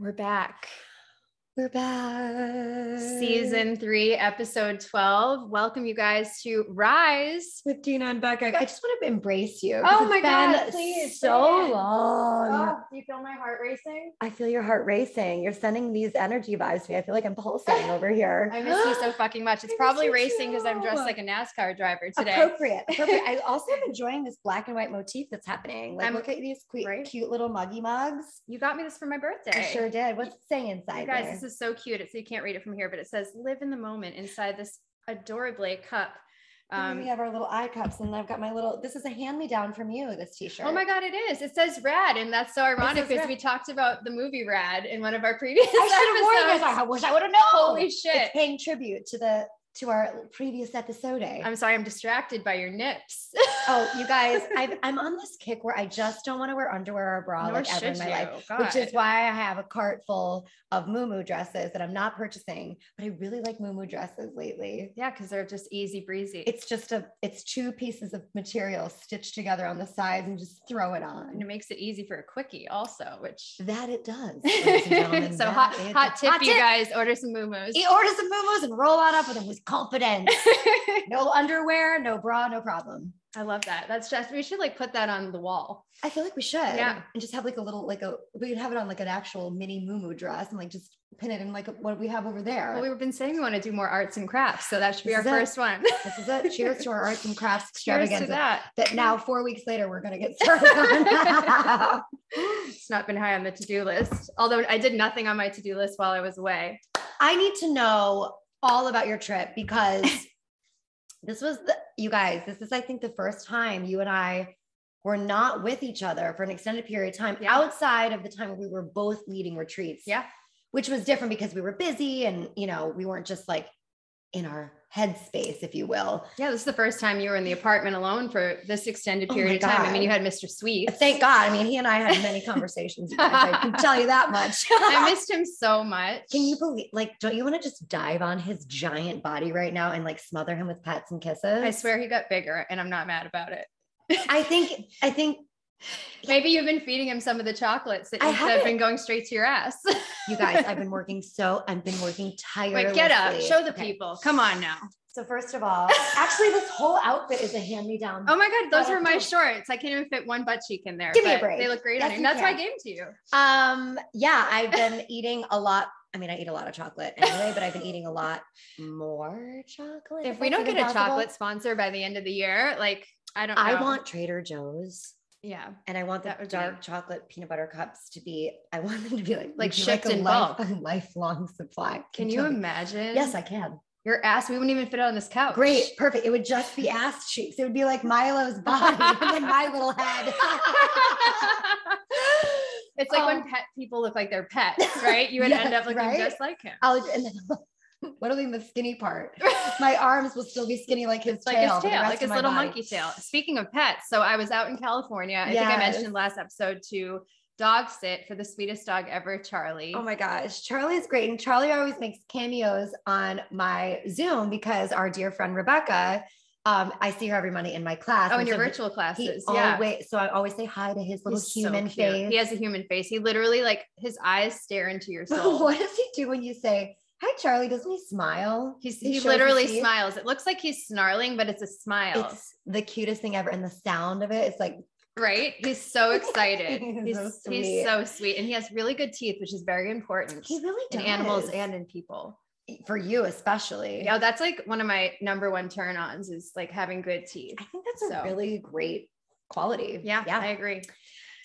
We're back. We're back. Season three, episode 12. Welcome you guys to Rise. with Dina and Becca. I just want to embrace you. Oh it's my been God, please, so bring it in. long. Oh, do you feel my heart racing? I feel your heart racing. You're sending these energy vibes to me. I feel like I'm pulsating over here. I miss you so fucking much. It's I probably racing because I'm dressed like a NASCAR driver today. Appropriate. Appropriate. I also am enjoying this black and white motif that's happening. Like, I'm- look at these cute, right? cute little muggy mugs. You got me this for my birthday. I sure did. What's it saying inside You guys, there? Is so cute. It's, so you can't read it from here, but it says live in the moment inside this adorably cup. Um, we have our little eye cups, and I've got my little. This is a hand me down from you. This T-shirt. Oh my God, it is. It says rad. And that's so ironic because we talked about the movie Rad in one of our previous I should have worn this. I wish I would have known. Holy shit. It's paying tribute to the to our previous episode. Eh? I'm sorry, I'm distracted by your nips. oh, you guys, I've, I'm on this kick where I just don't want to wear underwear or bra Nor like ever in my you. life, which is why I have a cart full of muumuu dresses that I'm not purchasing. But I really like muumuu dresses lately. Yeah, because they're just easy breezy. It's just a it's two pieces of material stitched together on the sides and just throw it on. and it makes it easy for a quickie also, which That it does. so that hot it hot tip, you guys, order some muumus. You order some muumuus and roll on up with them with confidence. no underwear, no bra, no problem. I love that. That's just we should like put that on the wall. I feel like we should. Yeah. And just have like a little, like a, we could have it on like an actual mini muumuu dress and like just pin it in like what we have over there. Well, we've been saying we want to do more arts and crafts, so that should be This our is it. first one. this is it. Cheers to our arts and crafts Cheers to extravaganza that. that now four weeks later we're going to get started on. It's not been high on the to-do list. Although I did nothing on my to-do list while I was away. I need to know all about your trip because this was the, you guys, this is, I think, the first time you and I were not with each other for an extended period of time Yeah. outside of the time we were both leading retreats. Yeah. Which was different because we were busy and, you know, we weren't just like in our headspace, if you will. Yeah, this is the first time you were in the apartment alone for this extended Oh period my of time. I mean, you had Mr. Sweet. Thank God. I mean, he and I had many conversations. I can tell you that much. I missed him so much. Can you believe, like, don't you want to just dive on his giant body right now and like smother him with pets and kisses? I swear he got bigger and I'm not mad about it. I think, I think Maybe you've been feeding him some of the chocolates that I you- that have been going straight to your ass. you guys, I've been working so, I've been working tirelessly. Wait, get up. Show the Okay. people. Come on now. So first of all, actually, this whole outfit is a hand-me-down. Oh my God, those were my shorts. I can't even fit one butt cheek in there. Give me a break. They look great Yes, on you. that's why I gave them to you. Um, yeah, I've been eating a lot. I mean, I eat a lot of chocolate anyway, but I've been eating a lot more chocolate. If we don't get a possible. chocolate sponsor by the end of the year, like I don't know. I want Trader Joe's. Yeah. And I want the That dark be- chocolate peanut butter cups to be, I want them to be like, Like shipped a in bulk. a lifelong supply. Can you tell me? imagine? Yes, I can. Your ass, we wouldn't even fit on this couch. Great, perfect. It would just be ass cheeks. It would be like Milo's body and then my little head. it's like Um, when pet people look like their pets, right? You would end up looking right? just like him. I'll, and then whittling the skinny part. My arms will still be skinny like his like tail. his tail, like his little body- monkey tail. Speaking of pets, so I was out in California. I think I mentioned last episode to dog sit for the sweetest dog ever, Charlie. Oh my gosh, Charlie's great. And Charlie always makes cameos on my Zoom because our dear friend Rebecca, um, I see her every Monday in my class. Oh, in your so virtual He classes. yeah. always, so I always say hi to his little He's human cute. face. He has a human face. He literally like his eyes stare into your soul. what does he do when you say, hi, Charlie? Doesn't he smile? He's, He he literally smiles. It looks like he's snarling, but it's a smile, It's the cutest thing ever. And the sound of it, it's like, right? He's so excited. He's he's, so he's sweet. so sweet. And he has really good teeth, which is very important he really in animals and in people. for you, especially. Yeah, that's like one of my number one turn ons is like having good teeth. I think that's a really great quality. Yeah, Yeah. I agree.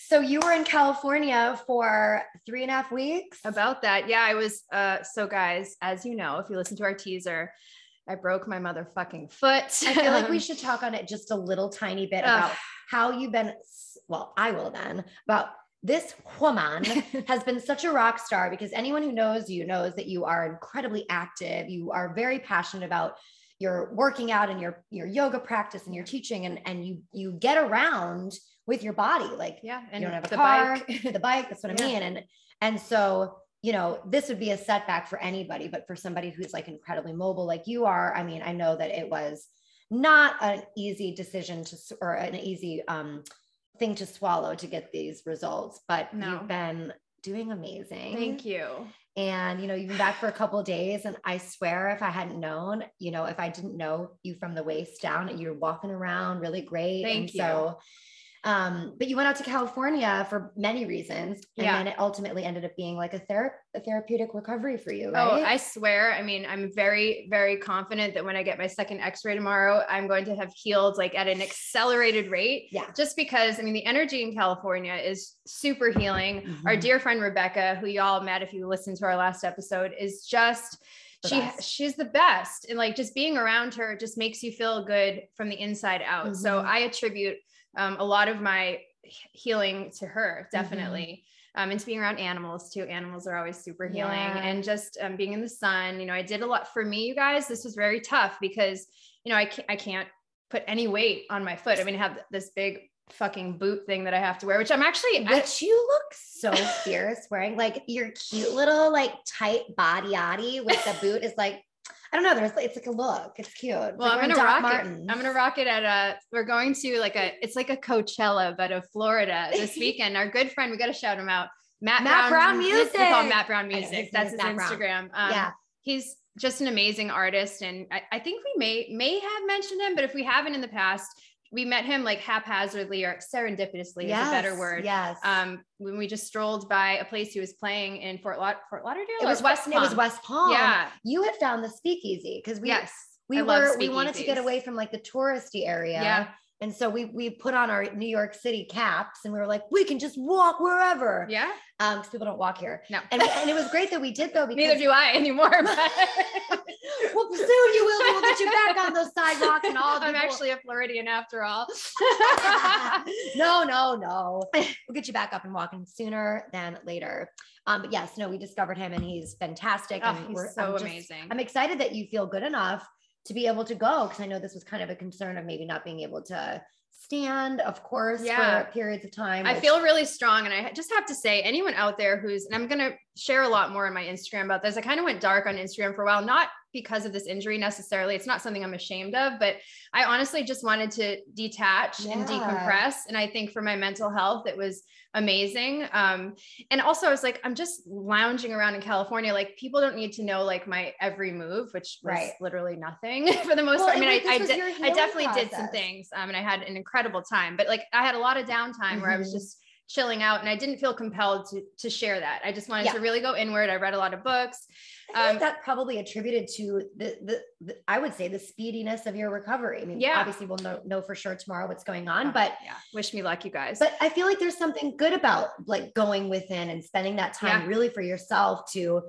So you were in California for three and a half weeks. About that. Yeah, I was uh so guys, as you know, if you listen to our teaser, I broke my motherfucking foot. I feel like we should talk on it just a little tiny bit Ugh. about how you've been. Well, I will then about this woman has been such a rock star because anyone who knows you knows that you are incredibly active. You are very passionate about your working out and your your yoga practice and your teaching, and and you you get around with your body like yeah, and you don't have a the car, bike. the bike. That's what I mean. And and so you know this would be a setback for anybody, but for somebody who's like incredibly mobile like you are, I mean, I know that it was not an easy decision to or an easy um thing to swallow to get these results, but No. you've been doing amazing. Thank you. And you know, you've been back for a couple of days, and I swear, if I hadn't known, you know, if I didn't know you from the waist down, you're walking around really great. Thank and you. So, um, but you went out to California for many reasons, and Yeah. then it ultimately ended up being like a, thera- a therapeutic recovery for you, right? Oh, I swear. I mean, I'm very, very confident that when I get my second x ray tomorrow, I'm going to have healed like at an accelerated rate. Yeah. Just because, I mean, the energy in California is super healing. Our Mhm. dear friend Rebecca, who y'all met if you listened to our last episode, is just. She best. she's the best and like just being around her just makes you feel good from the inside out so Mhm. i attribute um, a lot of my healing to her Mm-hmm. definitely um, and to being around animals too animals are always super healing Yeah. and just um, being in the sun you know i did a lot for me you guys this was very tough because you know i can't, I can't put any weight on my foot i mean i have this big fucking boot thing that i have to wear which i'm actually I- Which you look so fierce wearing like your cute little like tight body yaddy with the boot is like I don't know. There's it's like a look. It's cute. It's Well, like I'm gonna Doc rock Martens. it. I'm gonna rock it at a. We're going to like a. It's like a Coachella, but of Florida this weekend. Our good friend, we got to shout him out. Matt, Matt Brown We call him Music. Matt Brown I know, his Music. That's his Matt Instagram. Um, yeah. he's just an amazing artist, and I, I think we may may have mentioned him, but if we haven't in the past, we met him like haphazardly or serendipitously is a better word. Yes. Um, when we just strolled by a place he was playing in Fort Laud- Fort Lauderdale. it was West. It was Palm? West Palm. Yeah. You had found the speakeasy because we yes. we I were we wanted to get away from like the touristy area. Yeah. And so we we put on our New York City caps and we were like, we can just walk wherever. Yeah. Um, because people don't walk here. No. And, and it was great that we did though because Neither do I anymore. But well, soon you will. We'll get you back on those sidewalks and all. I'm people- actually a Floridian after all. no, no, no. We'll get you back up and walking sooner than later. Um, but yes, no, we discovered him and he's fantastic. Oh, and he's we're so I'm just- amazing. I'm excited that you feel good enough to be able to go because I know this was kind of a concern of maybe not being able to stand, of course, Yeah. for periods of time. I feel really strong. And I just have to say, anyone out there who's, and I'm going to share a lot more on my Instagram about this. I kind of went dark on Instagram for a while, not because of this injury necessarily. It's not something I'm ashamed of, but I honestly just wanted to detach and decompress. And I think for my mental health, it was amazing. Um, and also I was like, I'm just lounging around in California. Like people don't need to know like my every move, which was Right. literally nothing for the most Well, part. I mean, was- I, I this was did, your I definitely did some things. Um, and I had an incredible time, but like I had a lot of downtime where I was Mhm. just chilling out and I didn't feel compelled to, to share that. I just wanted Yeah. to really go inward. I read a lot of books. Um, that probably attributed to the, the the I would say the speediness of your recovery. I mean, Yeah. obviously we'll know, know for sure tomorrow what's going on, but yeah, wish me luck, you guys. but I feel like there's something good about like going within and spending that time Yeah. really for yourself to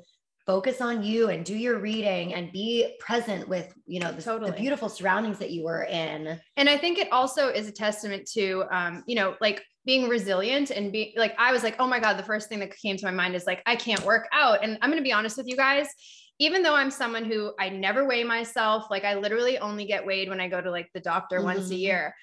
focus on you and do your reading and be present with you know the, the beautiful surroundings that you were in. and I think it also is a testament to, um, you know, like being resilient and being like, I was like, oh my God, the first thing that came to my mind is like, I can't work out. And I'm going to be honest with you guys. Even though I'm someone who I never weigh myself, like I literally only get weighed when I go to like the doctor once a Mhm. year.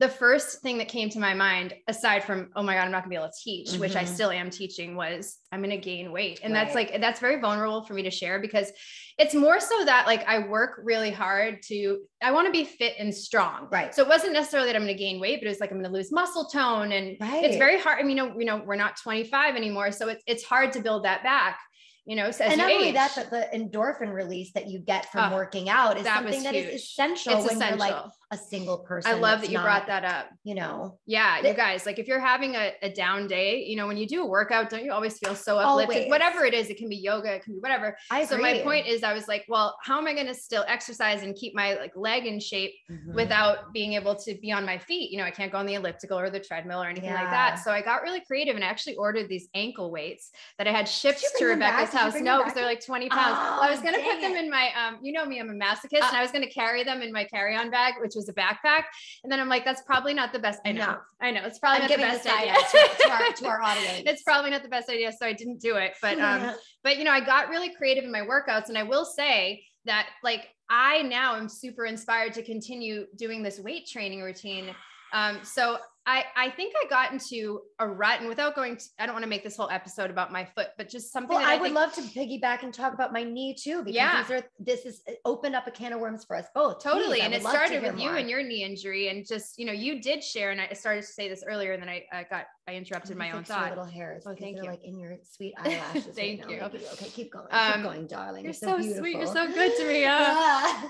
The first thing that came to my mind, aside from, oh my God, I'm not gonna be able to teach, which I Mhm. still am teaching, was I'm gonna gain weight. And that's like, that's very vulnerable for me to share because it's more so that like I work really hard to, I wanna be fit and strong. Right. So it wasn't necessarily that I'm going to gain weight, but it was like I'm going to lose muscle tone, and Right. it's very hard. I mean, you know, you know, we're not 25 anymore, so it's it's hard to build that back. You know, so as and not only age. that, but the endorphin release that you get from Oh, working out is that something that is essential it's when essential. you're like a single person. I love that you not, brought that up. You know, Yeah, you guys, like if you're having a, a down day, you know, when you do a workout, don't you always feel so uplifted? Always. Whatever it is, it can be yoga, it can be whatever. I So my point is, I was like, well, how am I going to still exercise and keep my like leg in shape Mhm. without being able to be on my feet. You know, I can't go on the elliptical or the treadmill or anything like that. So I got really creative and actually ordered these ankle weights that I had shipped to bring them back? Rebecca's house. No, because they're like 20 pounds. well, I was Oh, going to put them in my, um, you know me, I'm a masochist and I was going to carry them in my carry-on bag, which was a backpack. And then I'm like, that's probably not the best. I know, No. I know. It's probably I'm not the best idea. to, to our, to our audience. it's probably not the best idea. So I didn't do it. But, um, but you know i got really creative in my workouts and i will say that like i now am super inspired to continue doing this weight training routine um, so I, I think I got into a rut and without going to, I don't want to make this whole episode about my foot, but just something well, I, I, would think, love to piggyback and talk about my knee too, because Yeah. these are, this is opened up a can of worms for us both. totally. Please, and it started with you and your knee injury and just, you know, you did share, and I started to say this earlier and then I, I got, I interrupted my own thought. little hairs. Oh, thank you. like in your sweet eyelashes. Thank now, you. maybe. Okay, keep going. Um, keep going, darling. You're You're, so so, sweet. You're so good to me. Uh,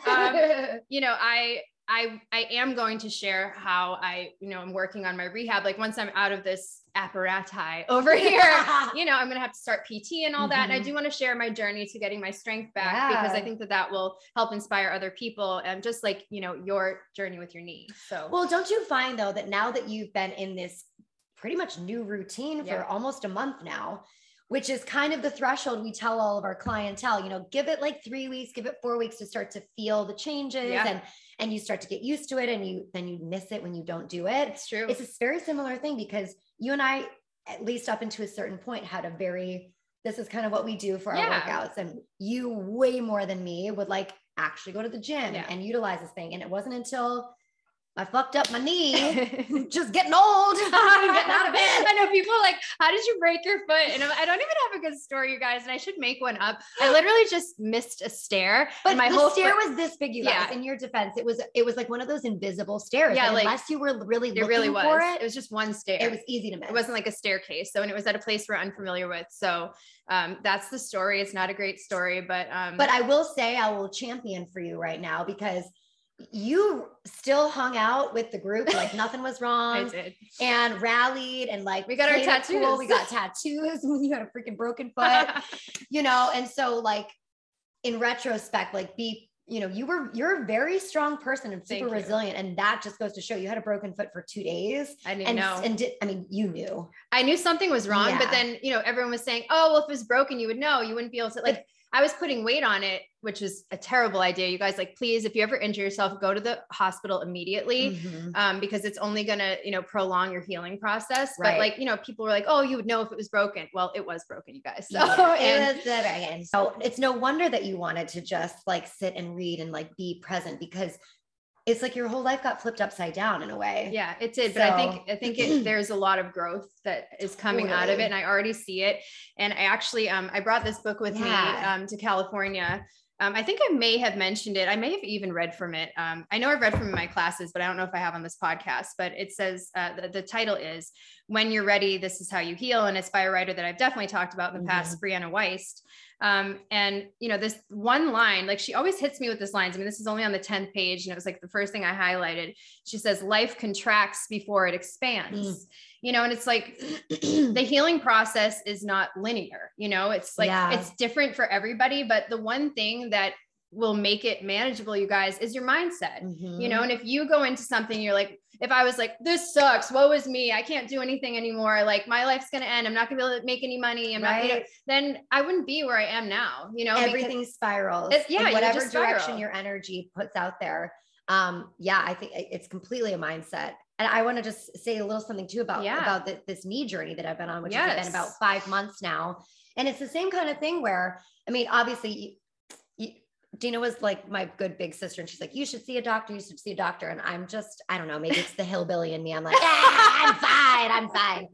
Ah. you know, I I I am going to share how I, you know, I'm working on my rehab. Like once I'm out of this apparatus over here, you know, I'm going to have to start PT and all that. And I Mhm. do want to share my journey to getting my strength back because I think that that will help inspire other people and just like, you know, your journey with your knee. So Well, don't you find though that now that you've been in this pretty much new routine for Yeah. almost a month now, which is kind of the threshold we tell all of our clientele, you know, give it like three weeks, give it four weeks to start to feel the changes Yeah. and and you start to get used to it and you then you miss it when you don't do it. it's true. It's a very similar thing because you and I, at least up into a certain point, had a very this is kind of what we do for our Yeah. workouts. And you way more than me would like actually go to the gym Yeah. and utilize this thing. And it wasn't until I fucked up my knee, just getting old, getting out of bed. I know people are like, how did you break your foot? And I'm- I don't even have a good story, you guys. And I should make one up. I literally just missed a stair. But my whole stair foot- was this big, you Yeah. guys. In your defense, it was it was like one of those invisible stairs. Yeah, like, unless you were really it looking really was. for It. it, was just one stair. it was easy to miss. it wasn't like a staircase. So, and it was at a place we're unfamiliar with. So, um, that's the story. It's not a great story, but, um, But I will say I will champion for you right now because you still hung out with the group like nothing was I wrong did. and rallied and like We got our it cool. tattoos. We got tattoos when you had a freaking broken foot, you know. And so like in retrospect, like be you know you were you're a very strong person and super resilient, and that just goes to show you had a broken foot for two days. I didn't And, know. and did, I mean, you knew. I knew something was wrong, but then, you know, everyone was saying, oh, well, if it was broken, you would know. You wouldn't be able to, like, I was putting weight on it, which is a terrible idea. You guys, like, please, if you ever injure yourself, go to the hospital immediately. Mhm. Um, because it's only gonna, you know, prolong your healing process. But like, you know, people were like, "Oh, you would know if it was broken." Well, it was broken, you guys. So, Yeah, and- it was So it's no wonder that you wanted to just like sit and read and like be present because it's like your whole life got flipped upside down in a way. Yeah, it did. But I think I think it, there's a lot of growth that is coming out of it, and I already see it. And I actually um I brought this book with me um to California. Um, I think I may have mentioned it. I may have even read from it. Um, I know I've read from in my classes, but I don't know if I have on this podcast. But it says uh, the, the title is "When You're Ready, This Is How You Heal," and it's by a writer that I've definitely talked about in the past, Brianna Wiest. Um, and you know, this one line, like she always hits me with this lines. I mean, this is only on the 10th page, and it was like the first thing I highlighted. She says, Life contracts before it expands. You know, and it's like the healing process is not linear, you know, it's like Yeah. it's different for everybody. But the one thing that will make it manageable, you guys, is your mindset. Mhm. You know, and if you go into something, you're like, if I was like, this sucks, woe is me, I can't do anything anymore, like my life's gonna end, I'm not gonna be able to make any money, I'm not, you know, right? then I wouldn't be where I am now, you know, because- Everything spirals. Yeah, in you whatever just direction your energy puts out there. Um, yeah, I think it's completely a mindset. And I want to just say a little something too about Yeah. about the, this knee journey that I've been on, which has been about five months now. And it's the same kind of thing where, I mean, obviously, Dina was like my good big sister, and she's like, "You should see a doctor. You should see a doctor." And I'm just, I don't know, maybe it's the hillbilly in me. I'm like, "Ah, I'm fine. I'm fine.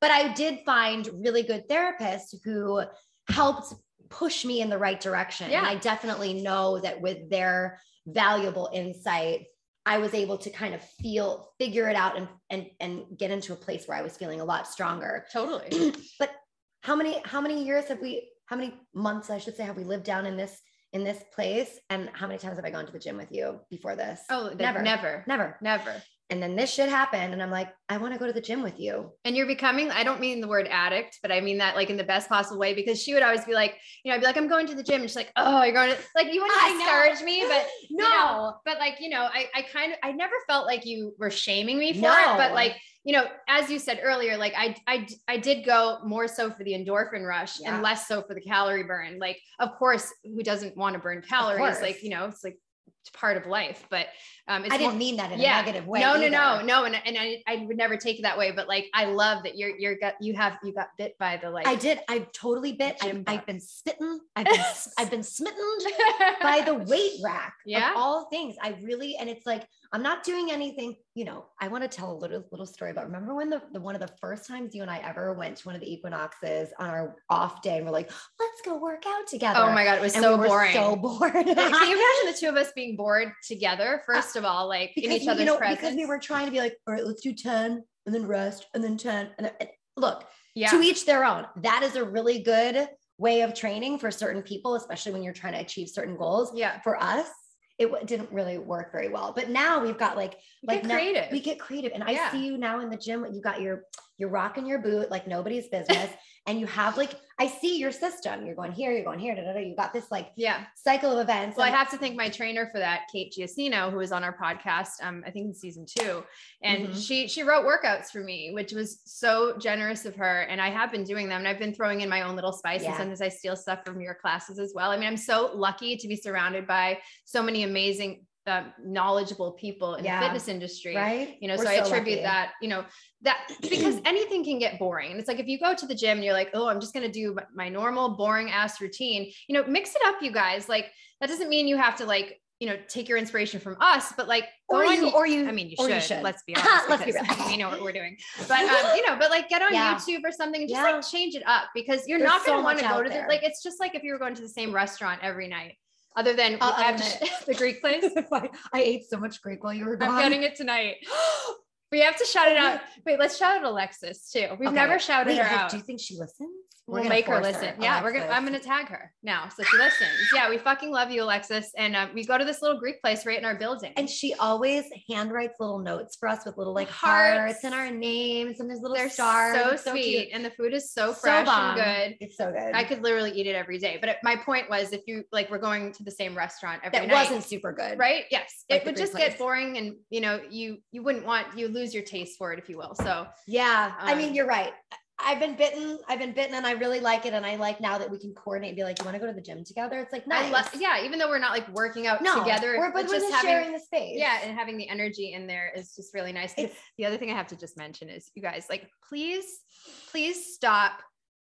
But I did find really good therapists who helped push me in the right direction. Yeah. And I definitely know that with their valuable insight, I was able to kind of feel, figure it out and and and get into a place where I was feeling a lot stronger. totally. but how many how many years have we how many months I should say have we lived down in this in this place and how many times have I gone to the gym with you before this? Oh, Never. never, never, Never. And then this shit happened and I'm like, I want to go to the gym with you. And you're becoming, I don't mean the word addict, but I mean that like in the best possible way because she would always be like, you know, I'd be like, I'm going to the gym. And she's like, oh, you're going to, like, you wouldn't discourage me, but No. you know, but like, you know, I, I kind of, I never felt like you were shaming me for No. it, but like, you know, as you said earlier, like I, I, I did go more so for the endorphin rush Yeah. and less so for the calorie burn. Like, of course, who doesn't want to burn calories? Like, you know, it's like part of life. But um, I didn't more, mean that in yeah, a negative way. No, either. no, no, no. And, and I, I would never take it that way. But like, I love that you're, you're got, you have, you got bit by the like. I did. I've totally bit. I, I've been smitten. I've been, I've been smitten by the weight rack. Yeah. all things. I really, and it's like, I'm not doing anything, you know, I want to tell a little, little story about, remember when the, the, one of the first times you and I ever went to one of the equinoxes on our off day and we're like, let's go work out together. Oh my God. It was and so we boring. So bored. Can you imagine the two of us being bored together? First of all, like because in each other's you know, presence. Because we were trying to be like, all right, let's do 10 and then rest and then 10. And, then, and look, yeah. to each their own. That is a really good way of training for certain people, especially when you're trying to achieve certain goals. Yeah. For us, it w- didn't really work very well. But now we've got like We like get now- creative. we get creative, and I Yeah. see you now in the gym. You got your you're rocking your boot like nobody's business, and you have like I see your system. You're going here, you're going here. Da, da, da. You got this like yeah. cycle of events. Well, I have to thank my trainer for that, Kate Giacino, who was on our podcast, um, I think in season two, and Mhm. she she wrote workouts for me, which was so generous of her. And I have been doing them, and I've been throwing in my own little spice. Yeah. And sometimes I steal stuff from your classes as well. I mean, I'm so lucky to be surrounded by so many amazing, uh, knowledgeable people in Yeah. the fitness industry right. you know We're so i attribute that you know that because anything can get boring and it's like if you go to the gym and you're like oh i'm just going to do my- normal boring ass routine you know mix it up you guys like that doesn't mean you have to like you know take your inspiration from us but like Or you, y- or you, I mean, you should, you should. Let's be honest. Let's be real. we know what we're doing. But um, you know, but like get on Yeah. YouTube or something and just Yeah. like change it up because you're There's not gonna so want to go to the like it's just like if you were going to the same restaurant every night, other than I have to the Greek place. I ate so much Greek while you were gone. I'm getting it tonight. We have to shout it out. Wait, let's shout out Alexis too. We've Okay. never shouted Wait, her out. Do you think she listens? We'll gonna make her listen. Yeah, we're gonna. I'm gonna tag her now so she listens. Yeah, we fucking love you, Alexis. And uh, we go to this little Greek place right in our building. And she always handwrites little notes for us with little like Hearts. hearts, and our names and there's little they're stars. so It's sweet, cute. and the food is so So fresh bomb. and good. It's so good. I could literally eat it every day. But it- my point was, if you like, we're going to the same restaurant every that night, wasn't super good. right. Yes, Like it would just place. get boring, and you know, you you wouldn't want you lose your taste for it, if you will. So Yeah. I Um, mean, you're right. I've been bitten. I've been bitten and I really like it. And I like now that we can coordinate and be like, you want to go to the gym together? It's like, nice. Yeah, even though we're not like working out No, together, we're, but we're just having sharing the space. yeah and having the energy in there is just really nice. The other thing i have to just mention is you guys like please please stop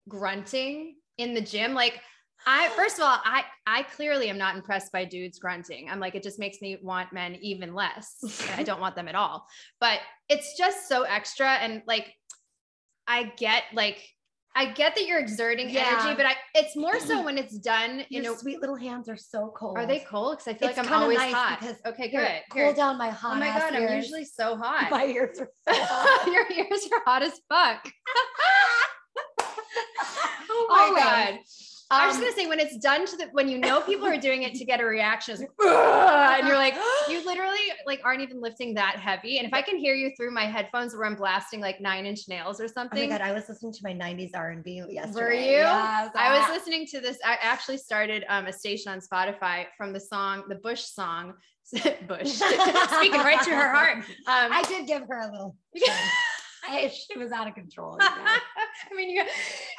grunting in the gym like i first of all i i clearly am not impressed by dudes grunting i'm like it just makes me want men even less i don't want them at all but it's just so extra and like i get like I get that you're exerting Yeah. energy, but I it's more so when it's done Your a sweet little hands are so cold. are they cold? Because I feel It's like I'm always nice hot. because Okay, Here, good. Cool Here. down my hot Oh my god, I'm usually so hot. my ears are so hot. Your ears are hot as fuck. oh my Always. god. I was Um, just gonna say when it's done to the when you know people are doing it to get a reaction, it's like, and you're like, you literally like aren't even lifting that heavy. And if I can hear you through my headphones where I'm blasting like nine inch nails or something. Oh my god, I was listening to my 90s R&B yesterday. Were you? Yes. I was listening to this. I actually started um, a station on Spotify from the song, the Bush song. Bush speaking right to her heart. Um, I did give her a little. I, she was out of control. you know. I mean, you,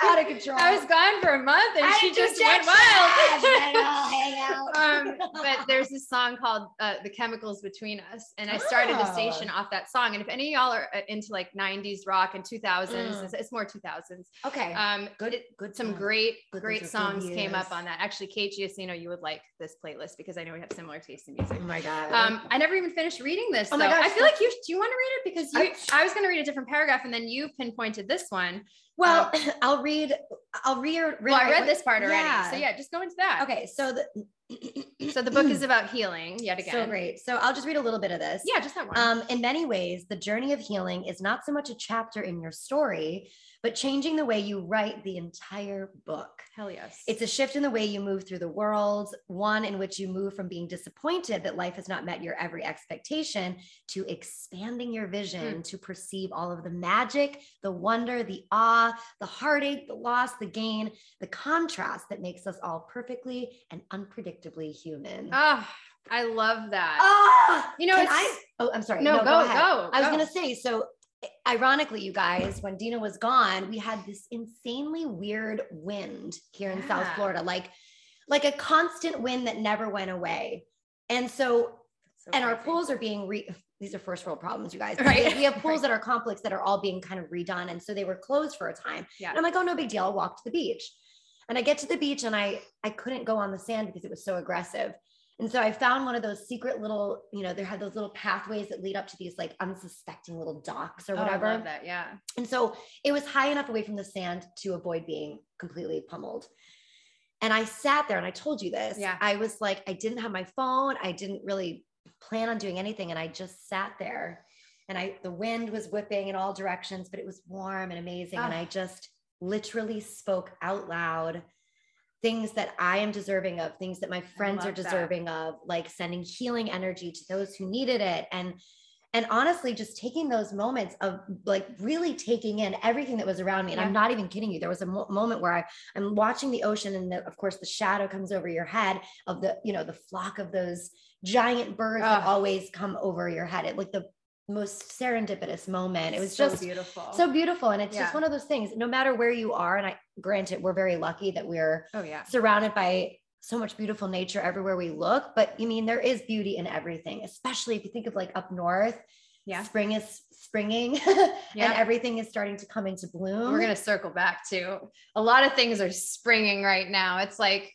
out of control. I was gone for a month and I she just went wild. Then I'll hang out. um, but there's this song called uh, "The Chemicals Between Us," and I started the Oh. station off that song. And if any of y'all are uh, into like '90s rock and 2000s, Mm. it's, it's more 2000s. okay. Um, good. it- good. some times. great, Good- great those are good songs came up on that. Actually, Kate Giacino, you would like this playlist because I know we have similar taste in music. Oh my god. Um, I never even finished reading this. Oh my gosh, I feel like you do you want to read it because you, I- I, was going to read a different paragraph and then you pinpointed this one. well, I'll read. I'll read. um, Well, I read this part already, Yeah. so yeah, just go into that. Okay, so the So the book is about healing yet again. so great. So I'll just read a little bit of this. Yeah, just that one. Um, in many ways, the journey of healing is not so much a chapter in your story, but changing the way you write the entire book. Hell yes. It's a shift in the way you move through the world, one in which you move from being disappointed that life has not met your every expectation to expanding your vision to perceive all of the magic, the wonder, the awe, the heartache, the loss, the gain, the contrast that makes us all perfectly and unpredictably human. oh, I love that. Ah, you know, I? Oh, I'm sorry. no, go, go, ahead. I was gonna say, so ironically, you guys, when Dina was gone, we had this insanely weird wind here in South Florida, like like a constant wind that never went away. And so, So and our pools are being re these are first world problems, you guys. Right. We- We have pools Right. that are complex that are all being kind of redone. And so they were closed for a time. Yeah. And I'm like, oh, no big deal. I'll walk to the beach. And I get to the beach and I I couldn't go on the sand because it was so aggressive. And so I found one of those secret little, you know, there had those little pathways that lead up to these like unsuspecting little docks or Oh, I whatever. love that. Yeah. And so it was high enough away from the sand to avoid being completely pummeled. And I sat there and I told you this. Yeah. I was like, I didn't have my phone. I didn't really plan on doing anything. And I just sat there and I, the wind was whipping in all directions, but it was warm and amazing. And Ah. I just literally spoke out loud things that I am deserving of, things that my friends are love that. deserving of, like sending healing energy to those who needed it. And and honestly just taking those moments of like really taking in everything that was around me. And i'm not even kidding you. There was a mo- moment where i i'm watching the ocean and the, of course the shadow comes over your head of the you know the flock of those giant birds that always come over your head. It like the most serendipitous moment it was So just beautiful. so beautiful and it's just one of those things no matter where you are and i granted we're very lucky that we're oh yeah. surrounded by so much beautiful nature everywhere we look. But you mean there is beauty in everything, especially if you think of like up north. Yeah. Spring is springing Yeah. and everything is starting to come into bloom. We're gonna circle back to a lot of things are springing right now. It's like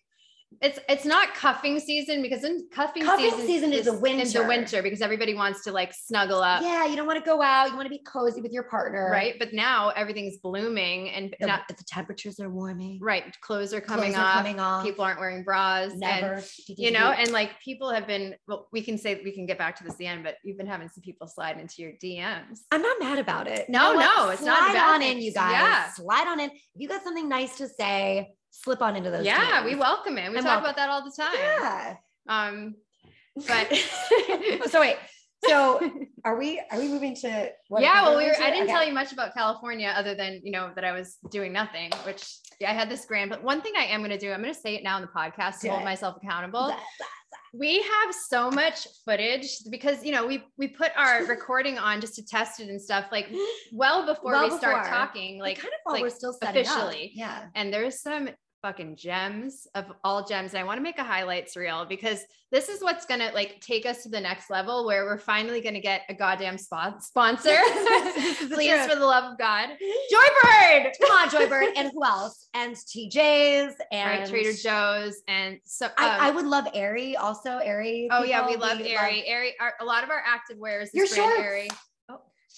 it's it's not cuffing season because in cuffing, Cuffing season, season is the in winter. the winter because everybody wants to like snuggle up. yeah, you don't want to go out. You want to be cozy with your partner. Right. But now everything's blooming and The, not the temperatures are warming. right. Clothes are coming Clothes are off. coming off. People aren't wearing bras. and- Never. you know, and like people have been, well, we can say we can get back to this at the end, but you've been having some people slide into your DMs. I'm not mad about it. No, what? no, it's not a Slide on in, you guys. Yeah. Slide on in. If you got something nice to say, slip on into those. yeah, we welcome it. We I'm talk welcome. about that all the time. Yeah. Um, but so wait. So are we are we moving to what yeah, well, we were, to? I didn't Okay. tell you much about California other than, you know, that I was doing nothing, which yeah, I had this grand, but one thing I am going to do, I'm going to say it now in the podcast to Do hold it. myself accountable. We have so much footage because you know we we put our recording on just to test it and stuff like well before Well we start talking like kind of while like, we're still setting up. officially. Yeah. and there's some fucking gems of all gems and i want to make a highlights reel because this is what's going to like take us to the next level where we're finally going to get a goddamn spot sponsor This is the please for the love of god joybird Come on, Joybird. And who else? And TJ's and right trader joe's and so I, I um, would love Aerie also. Aerie. oh yeah we people, love Aerie. Aerie, our, a lot of our active wears Your is brand shorts. Aerie.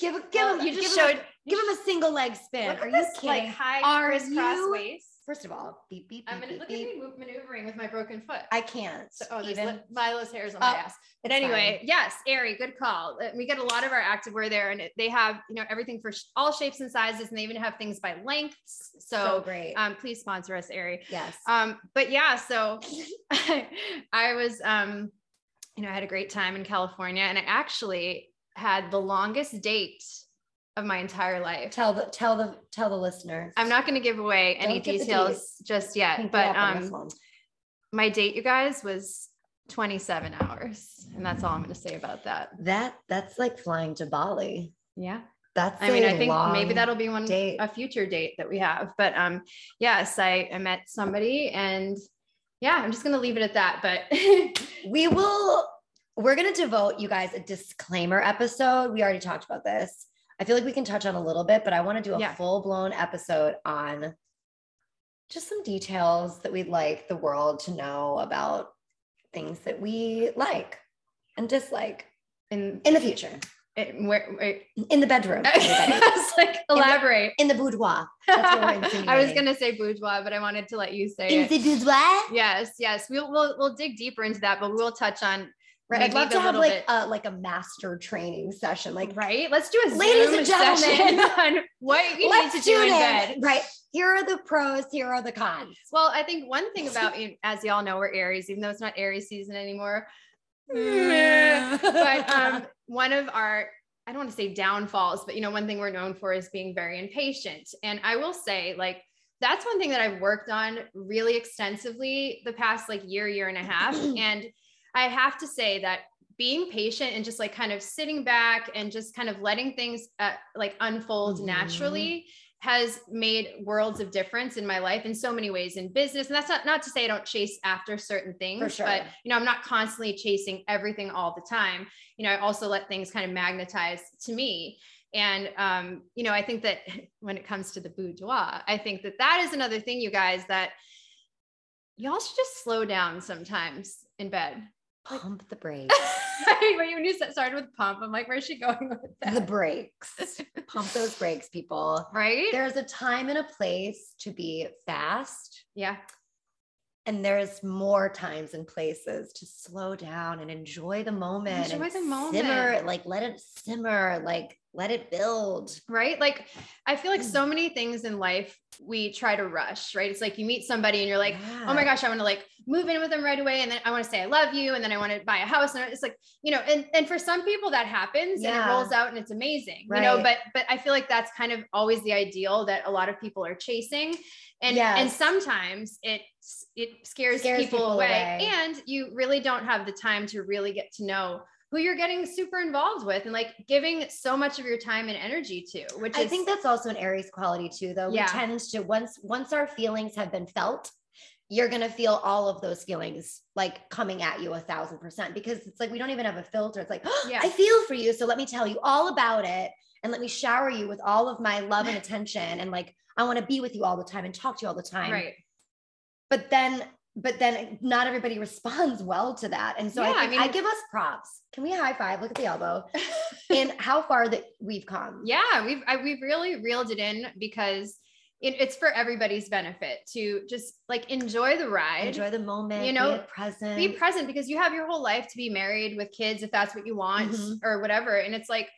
Give give Well, him. you just give him showed A, give him a single leg spin. Are you this, kidding? Like high Are crisscross you- waist. First of all, beep beep beep I'm gonna beep. look at me move, maneuvering with my broken foot. I can't. So, oh, there's even. Lila's hairs on Oh, my ass. But anyway, yes, Aerie, good call. Uh, We get a lot of our activewear there, and it, they have you know everything for all shapes and sizes, and they even have things by lengths. so So, great. um, please sponsor us, Aerie. yes. Um, but yeah, so I was, um, you know, I had a great time in California, and I actually had the longest date of my entire life. tell the tell the tell the listeners. I'm not going to give away any give details just yet, but up on this um, my date, you guys, was 27 hours, and that's all I'm going to say about that. that that's like flying to Bali. Yeah, That's I mean, I think maybe that'll be one date. a future date that we have. But um, yes, I, I met somebody, and yeah, I'm just going to leave it at that. But we will we're going to devote you guys a disclaimer episode we already talked about this i feel like we can touch on a little bit but i want to do a Yeah. full-blown episode on just some details that we'd like the world to know about things that we like and dislike in, in the future. In where, where in the bedroom. I was like elaborate. in the boudoir. That's what I was going to say boudoir, but I wanted to let you say in it. the boudoir? Yes, yes, we'll we'll we'll dig deeper into that, but we'll touch on right i'd love to have like bit- a like a master training session like right. Let's do a Ladies Zoom and gentlemen. on what you let's need to do in in. bed. right here are the pros here are the cons Well, I think one thing about you, as y'all know, we're Aries, even though it's not Aries season anymore. but um, one of our I don't want to say downfalls, but you know, one thing we're known for is being very impatient. And I will say, like, that's one thing that I've worked on really extensively the past like year, year and a half. and I have to say that being patient and just like kind of sitting back and just kind of letting things uh, like unfold Mhm. naturally has made worlds of difference in my life in so many ways in business. And that's not, not to say I don't chase after certain things, sure. but you know, I'm not constantly chasing everything all the time. You know, I also let things kind of magnetize to me. And, um, you know, I think that when it comes to the boudoir, I think that that is another thing, you guys, that y'all should just slow down sometimes in bed. Pump the brakes. when you started with pump, I'm like, where's she going with that? The brakes. Pump those brakes, people. Right? There's a time and a place to be fast. Yeah. And there's more times and places to slow down and enjoy the moment. Enjoy the moment. Simmer, like let it simmer, like let it build. Right. Like I feel like Mm. so many things in life we try to rush, right? It's like you meet somebody and you're like, oh my gosh, I want to like move in with them right away. And then I want to say I love you. And then I want to buy a house. And it's like, you know, and, and for some people that happens and it rolls out and it's amazing, you know, but but I feel like that's kind of always the ideal that a lot of people are chasing. And and sometimes it it scares, Scares people, people away. away. And you really don't have the time to really get to know who you're getting super involved with and like giving so much of your time and energy to, which I is think that's also an Aries quality too, though. Yeah. We tend to once once our feelings have been felt, you're gonna feel all of those feelings like coming at you a thousand percent because it's like we don't even have a filter. It's like, oh, Yeah. I feel for you. So let me tell you all about it and let me shower you with all of my love and attention. And like I want to be with you all the time and talk to you all the time. right. But then but then not everybody responds well to that. And so Yeah, I I think I, mean- give us props. Can we high five? Look at the elbow and how far that we've come. yeah, we've I, we've really reeled it in because it, it's for everybody's benefit to just like enjoy the ride. Enjoy the moment, You know, be present. be present because you have your whole life to be married with kids if that's what you want Mhm. or whatever and it's like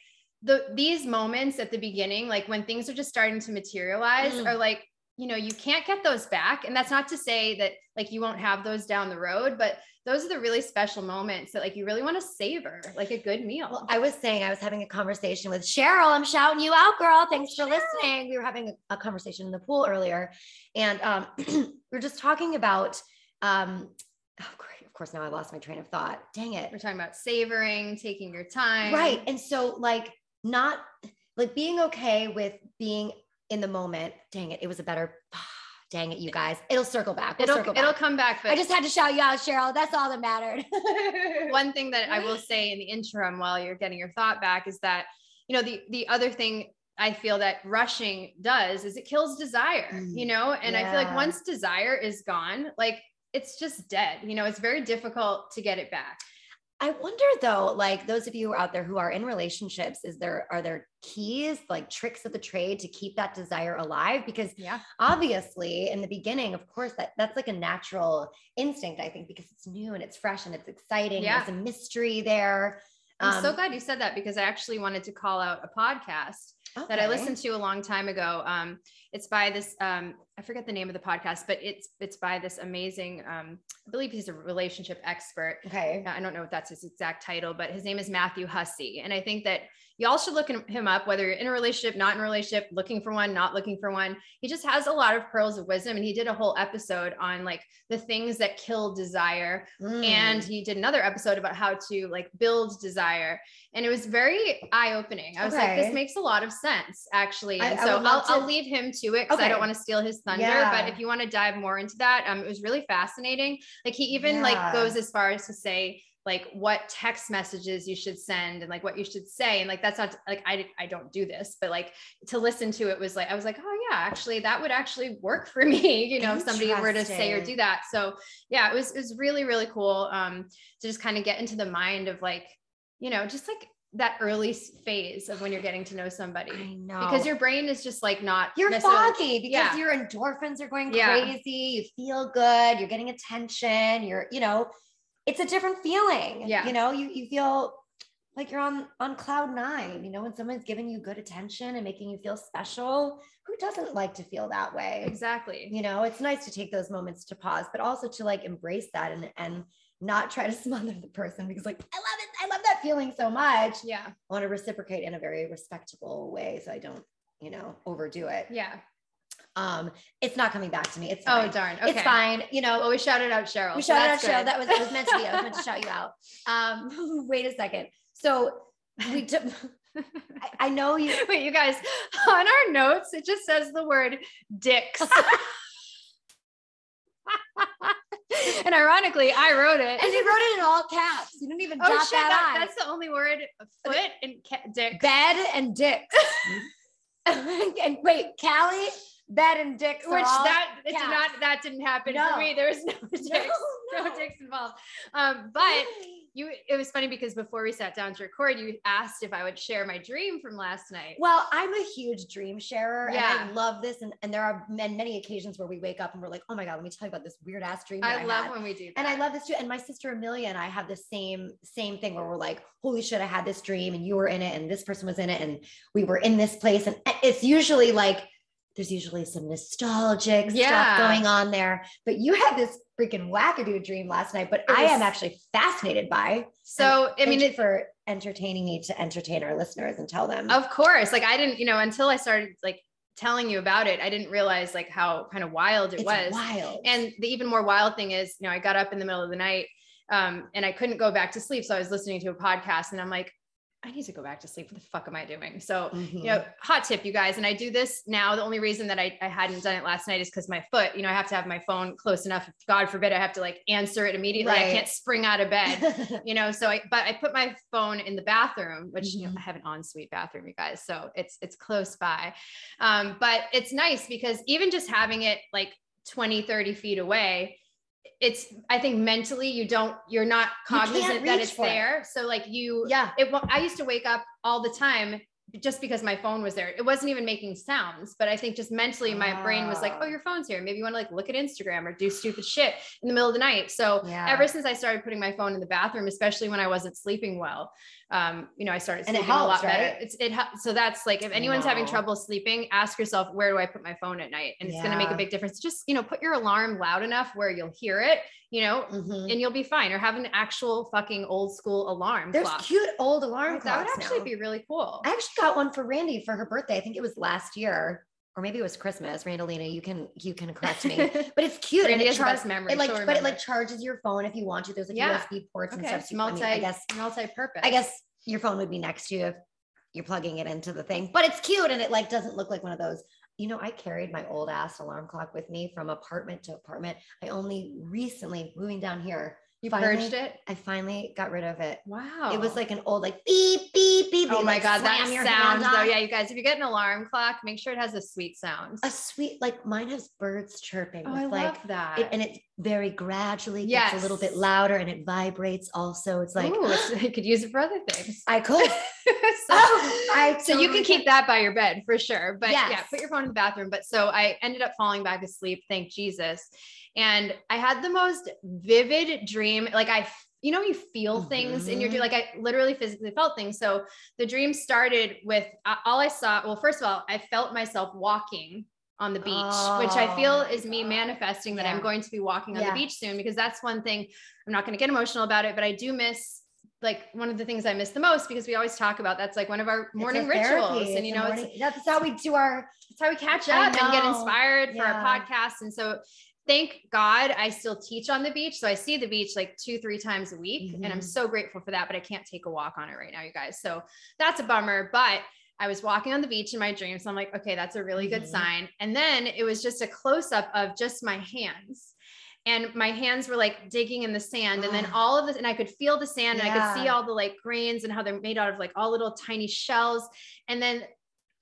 the these moments at the beginning like when things are just starting to materialize Mm. are like you know you can't get those back and that's not to say that like you won't have those down the road but those are the really special moments that like you really want to savor like a good meal Well, I was saying I was having a conversation with Cheryl. I'm shouting you out, girl. Thanks for listening. We were having a, a conversation in the pool earlier, and um, we are just talking about. Um, oh, great! Of course, now I lost my train of thought. Dang it! we're talking about savoring taking your time Right, and so like not like being okay with being in the moment. Dang it! It was a better. Dang it, you guys! It'll circle back. We'll it'll circle it'll come back but I just had to shout you out, Cheryl. That's all that mattered. one thing that I will say in the interim while you're getting your thought back is that, you know, the the other thing I feel that rushing does is it kills desire, Mm, you know? And I feel like once desire is gone, like it's just dead. You know, it's very difficult to get it back. I wonder though, like those of you out there who are in relationships, is there are there keys, like tricks of the trade to keep that desire alive? Because Yeah. obviously in the beginning, of course, that that's like a natural instinct, I think, because it's new and it's fresh and it's exciting. Yeah. There's a mystery there. I'm so Um, glad you said that because I actually wanted to call out a podcast that I listened to a long time ago. Um, it's by this, um, I forget the name of the podcast, but it's it's by this amazing, um, I believe he's a relationship expert. Okay. I don't know if that's his exact title, but his name is Matthew Hussey. And I think that y'all should look him up, whether you're in a relationship, not in a relationship, looking for one, not looking for one. He just has a lot of pearls of wisdom. And he did a whole episode on like the things that kill desire. And Mm. he did another episode about how to like build desire. And it was very eye opening. I was like, this makes a lot of sense, actually. And I so would love I'll, I'll leave him to it because I don't want to steal his thunder. Yeah. But if you want to dive more into that, um, it was really fascinating. Like he even Yeah. like goes as far as to say like what text messages you should send and like what you should say and like that's not like I I don't do this but like to listen to it was like I was like oh yeah actually that would actually work for me you know if somebody were to say or do that so yeah it was it was really really cool um to just kind of get into the mind of like you know just like that early phase of when you're getting to know somebody I know because your brain is just like not you're foggy because yeah. your endorphins are going Yeah. crazy. You feel good. You're getting attention. You're, you know, it's a different feeling. Yeah. You know, you you feel like you're on on cloud nine. You know, when someone's giving you good attention and making you feel special. Who doesn't like to feel that way? exactly You know, it's nice to take those moments to pause, but also to like embrace that and and not try to smother the person because like I love it. I love that feeling so much. yeah I want to reciprocate in a very respectable way so I don't, you know, overdo it. yeah Um, it's not coming back to me. It's oh darn okay It's fine. You know, well we shouted out Cheryl we shouted out Cheryl. That was it was meant to be. I was meant to shout you out. Um, wait a second. So we took I, I know you. Wait, you guys, on our notes, it just says the word dicks. and ironically, I wrote it. And you wrote it in all caps. You didn't even oh shit, that, that, that's the only word. Foot and ca- dick. bed and dicks. and wait, Cali, bed and dicks. Which that it did not that didn't happen No. for me. There was no dicks, no, no. dicks involved. Um, but you it was funny because before we sat down to record, you asked if I would share my dream from last night. Well, I'm a huge dream sharer and I love this. And, and there are many, many occasions where we wake up and we're like, oh my God, let me tell you about this weird ass dream. that I I love had." when we do that. and I love this too. And my sister Amelia and I have the same same thing where we're like, holy shit, I had this dream and you were in it and this person was in it and we were in this place. And it's usually like there's usually some nostalgic Yeah. stuff going on there. But you had this freaking wackadoo dream last night, but I am actually fascinated by. so I mean it, for entertaining me to entertain our listeners and tell them. Of course. Like I didn't, you know, until I started like telling you about it, I didn't realize like how kind of wild it it's was. wild. And the even more wild thing is, you know, I got up in the middle of the night um, and I couldn't go back to sleep. So I was listening to a podcast and I'm like, I need to go back to sleep. What the fuck am I doing? So, Mhm. you know, hot tip, you guys. And I do this now. The only reason that I, I hadn't done it last night is because my foot, you know, I have to have my phone close enough. God forbid, I have to like answer it immediately. I can't spring out of bed you know so i but i put my phone in the bathroom which you know Mhm. i have an ensuite bathroom you guys so it's it's close by um but it's nice because even just having it like 20 30 feet away it's i think mentally you don't you're not You cognizant that it's for it. there so like you yeah. it i used to wake up all the time just because my phone was there it wasn't even making sounds but i think just mentally my brain was like Ah. oh your phone's here maybe you want to like look at instagram or do stupid shit in the middle of the night so Yeah. ever since I started putting my phone in the bathroom, especially when I wasn't sleeping well, um, you know, I started And it sleeping a lot helps, better. It's it so that's like if anyone's having trouble sleeping, ask yourself where do I put my phone at night, and it's going to make a big difference. Just you know, put your alarm loud enough where you'll hear it, you know, Mhm. and you'll be fine. Or have an actual fucking old school alarm There's clock. cute old alarm Like, that would actually now. be really cool. I actually got one for Randy for her birthday. I think it was last year, or maybe it was Christmas. Randalina, you can you can correct me. But it's cute. and it has the char- best memory. It like, but it like charges your phone if you want to. There's like Yeah. USB ports and stuff. you- I multi mean, I guess multi-purpose. I guess your phone would be next to you if you're plugging it into the thing. But it's cute and it like doesn't look like one of those. You know, I carried my old ass alarm clock with me from apartment to apartment. I only recently moving down here. You finally- purged it. I finally got rid of it. Wow, It was like an old like beep beep beep. Oh my like, god, that slam your hand sound though. Yeah, you guys, if you get an alarm clock, make sure it has a sweet sound. A sweet like mine has birds chirping. Oh, I like, love that. it, and it very gradually gets a little bit louder and it vibrates also. It's like Ooh, it's- you could use it for other things. I could. so, Oh, I so you can keep that by your bed for sure. But yeah, put your phone in the bathroom. But so I ended up falling back asleep, thank Jesus. And I had the most vivid dream. Like I, you know, you feel things in your dream. Mhm. Like I literally physically felt things. So the dream started with uh, all I saw. Well, first of all, I felt myself walking on the beach, which I Oh feel is me manifesting that I'm going to be walking on Yeah. the beach soon because that's one thing I'm not going to get emotional about it, but I do miss like one of the things I miss the most because we always talk about that's like one of our morning rituals. And you know, morning- that's how we do our it's how we catch up and get inspired for our podcast. And so thank God I still teach on the beach. So I see the beach like two, three times a week. And I'm Mhm. so grateful for that, but I can't take a walk on it right now, you guys. So that's a bummer. But I was walking on the beach in my dream. So I'm like, okay, that's a really good Mhm. sign. And then it was just a close up of just my hands. And my hands were like digging in the sand. And then all of this, and I could feel the sand and I could see all the like grains and how they're made out of like all little tiny shells. And then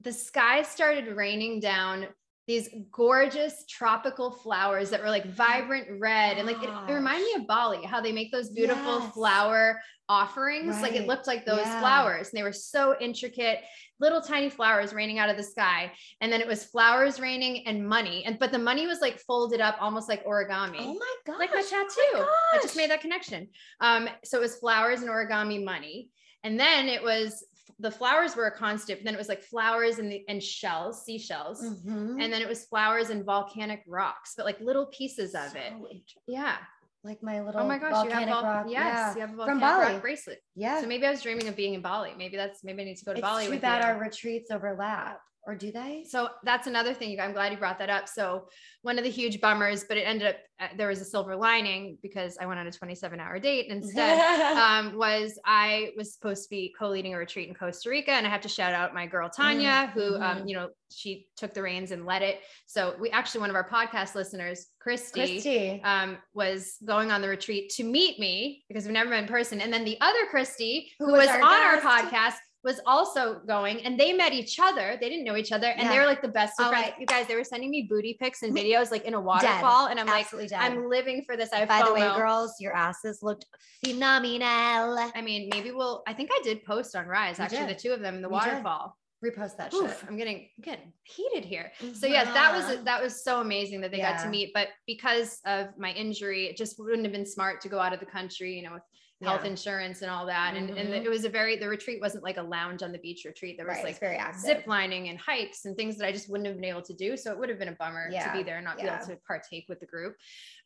the sky started raining down these gorgeous tropical flowers that were like vibrant red and like it, it reminded me of Bali how they make those beautiful Yes. flower offerings like it looked like those Yeah. flowers and they were so intricate little tiny flowers raining out of the sky and then it was flowers raining and money and but the money was like folded up almost like origami Oh my god. like my tattoo. oh my I just made that connection. Um, so it was flowers and origami money. And then it was the flowers were a constant, but then it was like flowers and the and shells, seashells. Mhm. And then it was flowers and volcanic rocks, but like little pieces of it. So inter- Yeah. Like my little Oh my gosh, you have volcanic vol- rock. yes, yeah. you have a From Bali. rock bracelet. Yeah. So maybe I was dreaming of being in Bali. Maybe that's maybe I need to go to it's Bali too with bad you. our retreats overlap. Or do they? So that's another thing. I'm glad you brought that up. So one of the huge bummers, but it ended up uh, there was a silver lining because I went on a 27 hour date instead. um, was I was supposed to be co-leading a retreat in Costa Rica, and I have to shout out my girl Tanya, who um, Mhm. you know she took the reins and led it. So we actually one of our podcast listeners, Christy. Christy. Um, was going on the retreat to meet me because we've never met in person. And then the other Christy, who, Who was, was our on our podcast, was also going and they met each other. They didn't know each other and they Yeah. were like the best of Oh, friends. right. You guys, they were sending me booty pics and videos like in a waterfall. And I'm like, dead. I'm living for this. I By the way, girls, your asses looked phenomenal. I mean, maybe we'll, I think I did post on Rise, You actually, did. the two of them in the You did. waterfall. Repost that Oof, shit. I'm getting, I'm getting heated here. So yes, that was Mhm. that was so amazing that they got to meet. But because of my injury, it just wouldn't have been smart to go out of the country, you know, with health Yeah. insurance and all that. And and Mhm. it was a very the retreat wasn't like a lounge on the beach retreat. There was right. like very active. zip lining and hikes and things that I just wouldn't have been able to do. So it would have been a bummer to be there and not be able to partake with the group.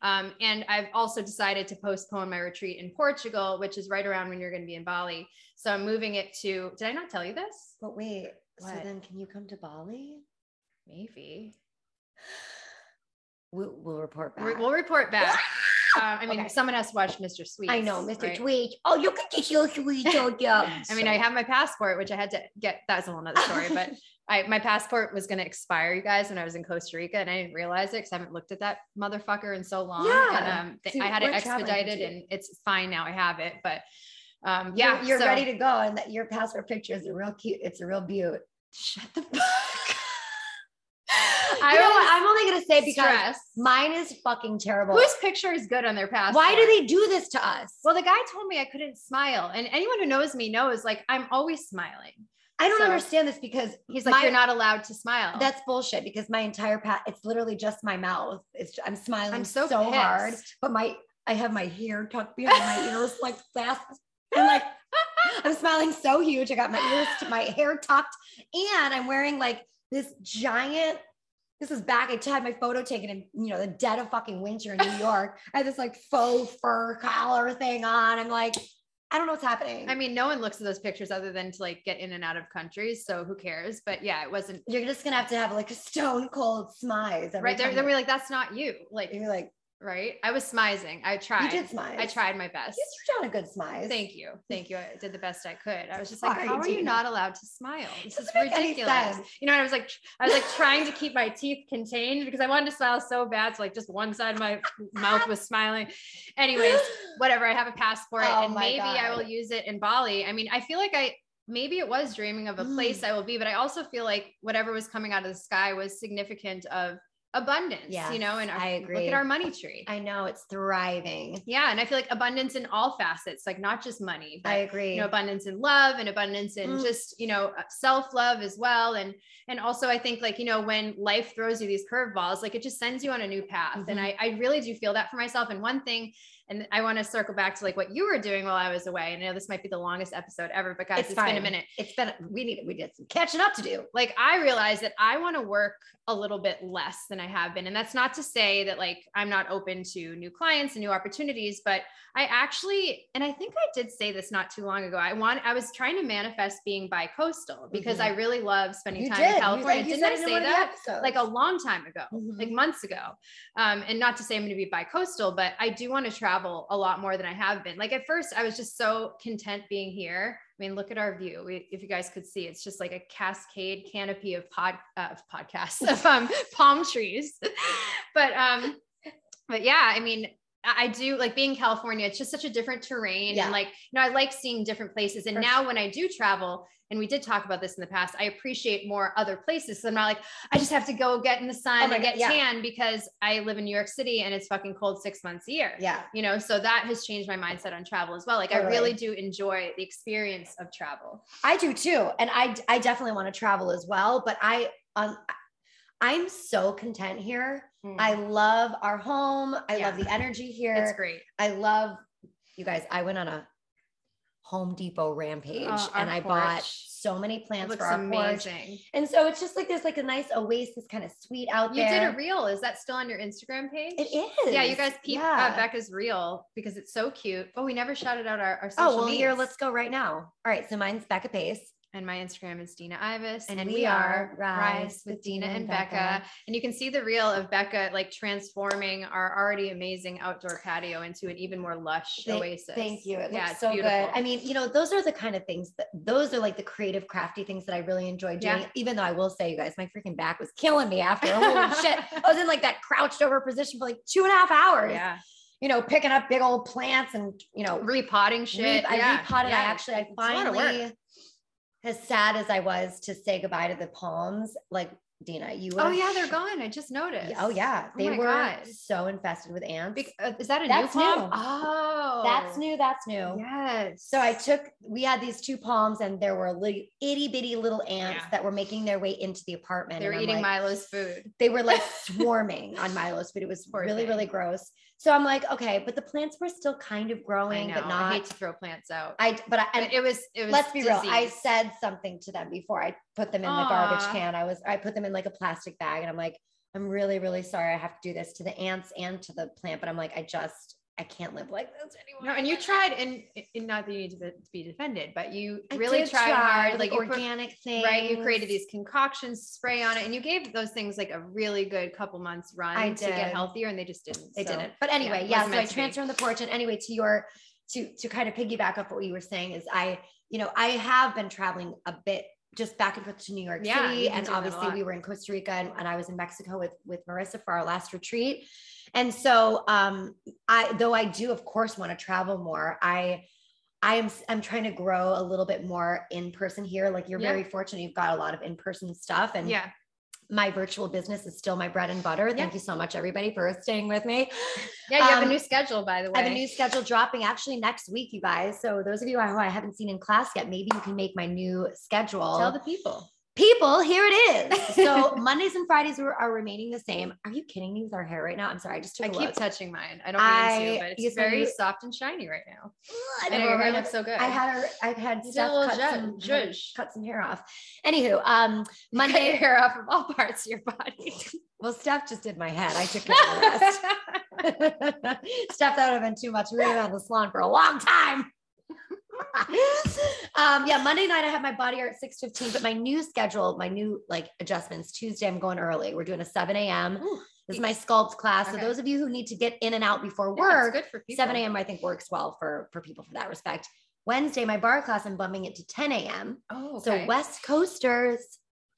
Um, and I've also decided to postpone my retreat in Portugal, which is right around when you're going to be in Bali. So I'm moving it to. Did I not tell you this? But wait, so then can you come to Bali? Maybe We'll, we'll report back. We'll report back. Uh, I mean, Okay. someone has to watch Mr. Sweet. I know, Mr. right? Tweet. Oh, you can get your sweet I mean, I have my passport, which I had to get. That's a whole nother story, but I my passport was going to expire, you guys, when I was in Costa Rica, and I didn't realize it because I haven't looked at that motherfucker in so long. Yeah. And um, th- I had it expedited, and it's fine now. I have it, but um, yeah, you're, you're so- ready to go, and that your passport picture is a real cute. It's a real beaut. Shut the fuck. I you know what? I'm only gonna say because stressed. mine is fucking terrible. Whose picture is good on their passport? Why do they do this to us? Well, the guy told me I couldn't smile, and anyone who knows me knows like I'm always smiling. I don't so- understand this because He's like, my- you're not allowed to smile. That's bullshit because my entire pat it's literally just my mouth. It's I'm smiling I'm so, so, hard, but my I have my hair tucked behind my ears like fast. I'm like I'm smiling so huge. I got my ears to my hair tucked and I'm wearing like this giant this is back. I had my photo taken in, you know, the dead of fucking winter in New York. I had this like faux fur collar thing on. I'm like, I don't know what's happening. I mean, no one looks at those pictures other than to like get in and out of countries. So who cares? But yeah, it wasn't you're just gonna have to have like a stone cold smize. right there. time Then you- we're like, that's not you. Like, you're like, right? I was smizing. I tried. you did smize. I tried my best. You've done a good smize. Thank you. Thank you. I did the best I could. I was just like, Sorry, how are you not allowed to smile? This is Doesn't ridiculous. You know, I was like, I was like trying to keep my teeth contained because I wanted to smile so bad. So like just one side of my mouth was smiling. Anyways, whatever. I have a passport Oh and maybe I will use it in Bali. I mean, I feel like I maybe it was dreaming of a Mm. place I will be, but I also feel like whatever was coming out of the sky was significant of abundance, you know, and I look at our money tree. I know it's thriving. yeah. And I feel like abundance in all facets, like not just money, but I agree. you know abundance in love and abundance in Mm. just you know self-love as well and and also i think like you know when life throws you these curveballs like it just sends you on a new path and Mhm. I, I really do feel that for myself and one thing and i want to circle back to like what you were doing while i was away and i know this might be the longest episode ever but guys It's it's been a minute it's been we need we did some catching up to do. like I realized that I want to work a little bit less than I have been. And that's not to say that like I'm not open to new clients and new opportunities, but I actually, and I think I did say this not too long ago. I want, I was trying to manifest being bi-coastal because Mhm. I really love spending You time did. in You- California. you Didn't said I say one of the that? Like a long time ago, Mhm. like months ago. Um, and not to say I'm going to be bi-coastal, but I do want to travel a lot more than I have been. Like at first I was just so content being here. I mean, look at our view. We, if you guys could see, it's just like a cascade canopy of pod uh, of podcasts of um, palm trees. but um, but yeah, I mean, I do like being in California. It's just such a different terrain, Yeah. and like you know, I like seeing different places. And now when I do travel, and we did talk about this in the past, I appreciate more other places. So I'm not like I just have to go get in the sun Oh and God, get yeah. tan because I live in New York City and it's fucking cold six months a year Yeah. you know so that has changed my mindset on travel as well like i really do enjoy the experience of travel I do too. And I I definitely want to travel as well. But I um I'm so content here. I love our home. I Yeah. love the energy here. it's great I love you guys. I went on a Home Depot rampage Oh, and I bought so many plants looks for our porch. amazing And so it's just like there's like a nice oasis kind of sweet out there. you did a reel is that still on your instagram page It is. yeah you guys peep Yeah. uh, becca's reel because it's so cute oh we never shouted out our, our social Oh, well, here, let's go right now. All right. So mine's Becca Pace. And my Instagram is Dina Ivas. And we are Rise with Dina and Becca. And you can see the reel of Becca like transforming our already amazing outdoor patio into an even more lush Thank- oasis. Thank you. It Yeah, looks it's so beautiful. good. I mean, you know, those are the kind of things that those are like the creative, crafty things that I really enjoy doing. Yeah. Even though I will say, you guys, my freaking back was killing me after. Holy shit. I was in like that crouched over position for like two and a half hours, Yeah. you know, picking up big old plants and, you know, Repotting shit. Re- I yeah. repotted. yeah. I actually, I It's a lot of work. finally, as sad as I was to say goodbye to the palms, like Dina, you Oh yeah, they're gone. I just noticed. Oh yeah, Oh they my were God. so infested with ants. Bec- uh, is that a That's new palm? new. Oh, that's new. That's new. Yes. So I took, we had these two palms and there were little itty bitty little ants Yeah. that were making their way into the apartment. they were eating like- Milo's food. They were like swarming on Milo's food. It was Poor really, thing. really gross. So I'm like, okay, but the plants were still kind of I growing, but I not. hate to throw plants out. I, but I, and it was. It was. let's be real. I said something to them before I put them in the garbage can. I was, I put them in like a plastic bag and I'm like, I'm really, really sorry I have to do this to the ants and to the plant, but I'm like, I just, I can't live like this anymore. No, and you tried, and, and not that you need to be- defended, but you I really tried try hard. Like you organic things. right, you created these concoctions, spray on it, and you gave those things like a really good couple months run I to get healthier, and they just didn't. They So, didn't. But anyway, it yeah. so I on the porch. And anyway, to your to to kind of piggyback off what you were saying is I, you know, I have been traveling a bit just back and forth to New York Yeah, City. And doing that a obviously we were in Costa Rica and, and I was in Mexico with with Marissa for our last retreat. And so um I though I do of course want to travel more, I I am I'm trying to grow a little bit more in person here. Like you're Yeah. very fortunate you've got a lot of in-person stuff and Yeah, my virtual business is still my bread and butter. Yeah. Thank you so much everybody for staying with me. yeah. You have Um, a new schedule, by the way. I have a new schedule dropping actually next week, you guys. So those of you who I haven't seen in class yet, maybe you can make my new schedule. Tell the people. People, here it is. So Mondays and Fridays are, are remaining the same. Are you kidding me with our hair right now? I'm sorry, I just took I a keep look. touching mine. I don't mean to, but it's very you- soft and shiny right now. I know, your hair looks so good. I had her, I've had Steph cut, some, cut some hair off. Anywho, um, Monday, your hair off of all parts of your body. well, Steph just did my head. I took care of the rest. Steph, that would have been too much. We would have been in the salon for a long time. um, yeah, Monday night I have my body art 6:15, but my new schedule, my new like adjustments. Tuesday, I'm going early. We're doing a 7 a.m. This is my sculpt class. So those of you who need to get in and out before Yeah, work, good for people. 7 a.m. I think works well for for people for that respect. Wednesday, my bar class, I'm bumping it to 10 a.m. Oh, So. West Coasters,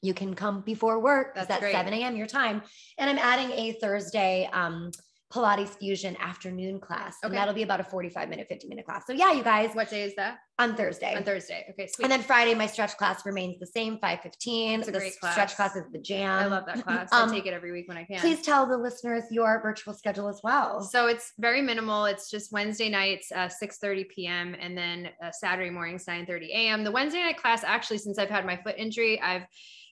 you can come before work. That's That's, great. 7 a.m. your time. And I'm adding a Thursday um, Pilates Fusion afternoon class. And Okay. that'll be about a 45 minute, 50 minute class. So yeah, you guys, what day is that? on Thursday. On Thursday. Okay, sweet. and then Friday, my stretch class remains the same, 515. It's a the great stretch class. class is the jam. I love that class. Um, I take it every week when I can. Please tell the listeners your virtual schedule as well. So it's very minimal. It's just Wednesday nights, uh, 6:30 p.m. and then uh, Saturday mornings, 9:30 a.m. The Wednesday night class, actually, since I've had my foot injury, I've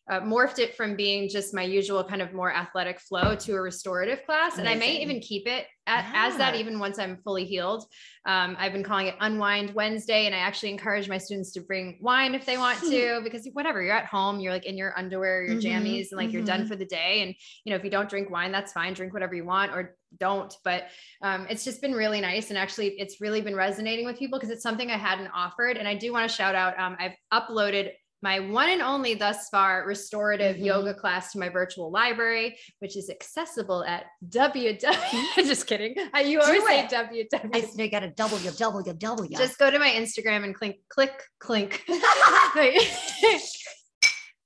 uh, morphed it from being just my usual kind of more athletic flow to a restorative class, and I may even keep it at, as that even once I'm fully healed. Um, I've been calling it Unwind Wednesday, and I actually encourage my students to bring wine if they want to, because whatever you're at home, you're like in your underwear, your Mhm, jammies, and like you're done mhm. for the day. And you know, if you don't drink wine, that's fine. Drink whatever you want, or don't. But um, it's just been really nice, and actually, it's really been resonating with people because it's something I hadn't offered. And I do want to shout out. Um, I've uploaded my one and only thus far restorative Mhm. yoga class to my virtual library, which is accessible at www. just kidding. Uh, You always Do say it. www. I still got a www. Just go to my Instagram and click, click, clink.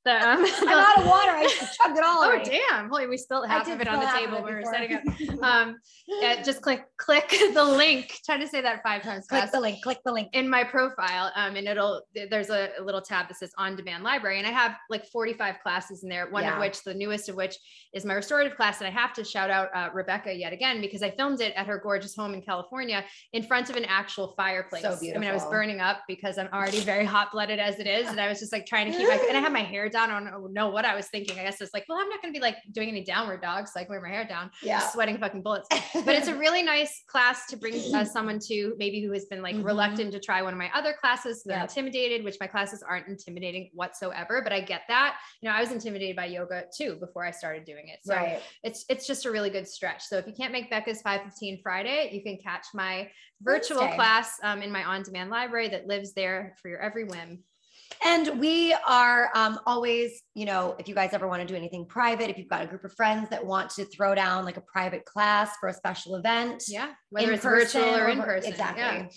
the, um, I'm out of water. I just chugged it all. Oh damn! Holy, we spilled half of it on the spill half of table we were setting up. Um, yeah, just click click the link. Try to say that five times Click fast the link. Click the link. in my profile. Um, and it'll there's a, a little tab that says on demand library, and I have like 45 classes in there. One Yeah. of which, the newest of which, is my restorative class. And I have to shout out uh, Rebecca yet again because I filmed it at her gorgeous home in California in front of an actual fireplace. So beautiful. I mean, I was burning up because I'm already very hot blooded as it is, and I was just like trying to keep my and I had my hair down. I don't know what I was thinking. I guess it's like, well, I'm not going to be like doing any downward dogs, like wear my hair down, Yeah. sweating fucking bullets. But it's a really nice class to bring uh, someone to, maybe who has been like Mhm. reluctant to try one of my other classes. They're Yep. intimidated, which my classes aren't intimidating whatsoever. But I get that. You know, I was intimidated by yoga too before I started doing it. So right. it's it's just a really good stretch. So if you can't make Becca's 515 Friday, you can catch my virtual Wednesday. class um, in my on-demand library that lives there for your every whim. And we are um, always, you know, if you guys ever want to do anything private, if you've got a group of friends that want to throw down like a private class for a special event, Yeah. Whether it's virtual or in person. Exactly. Yeah.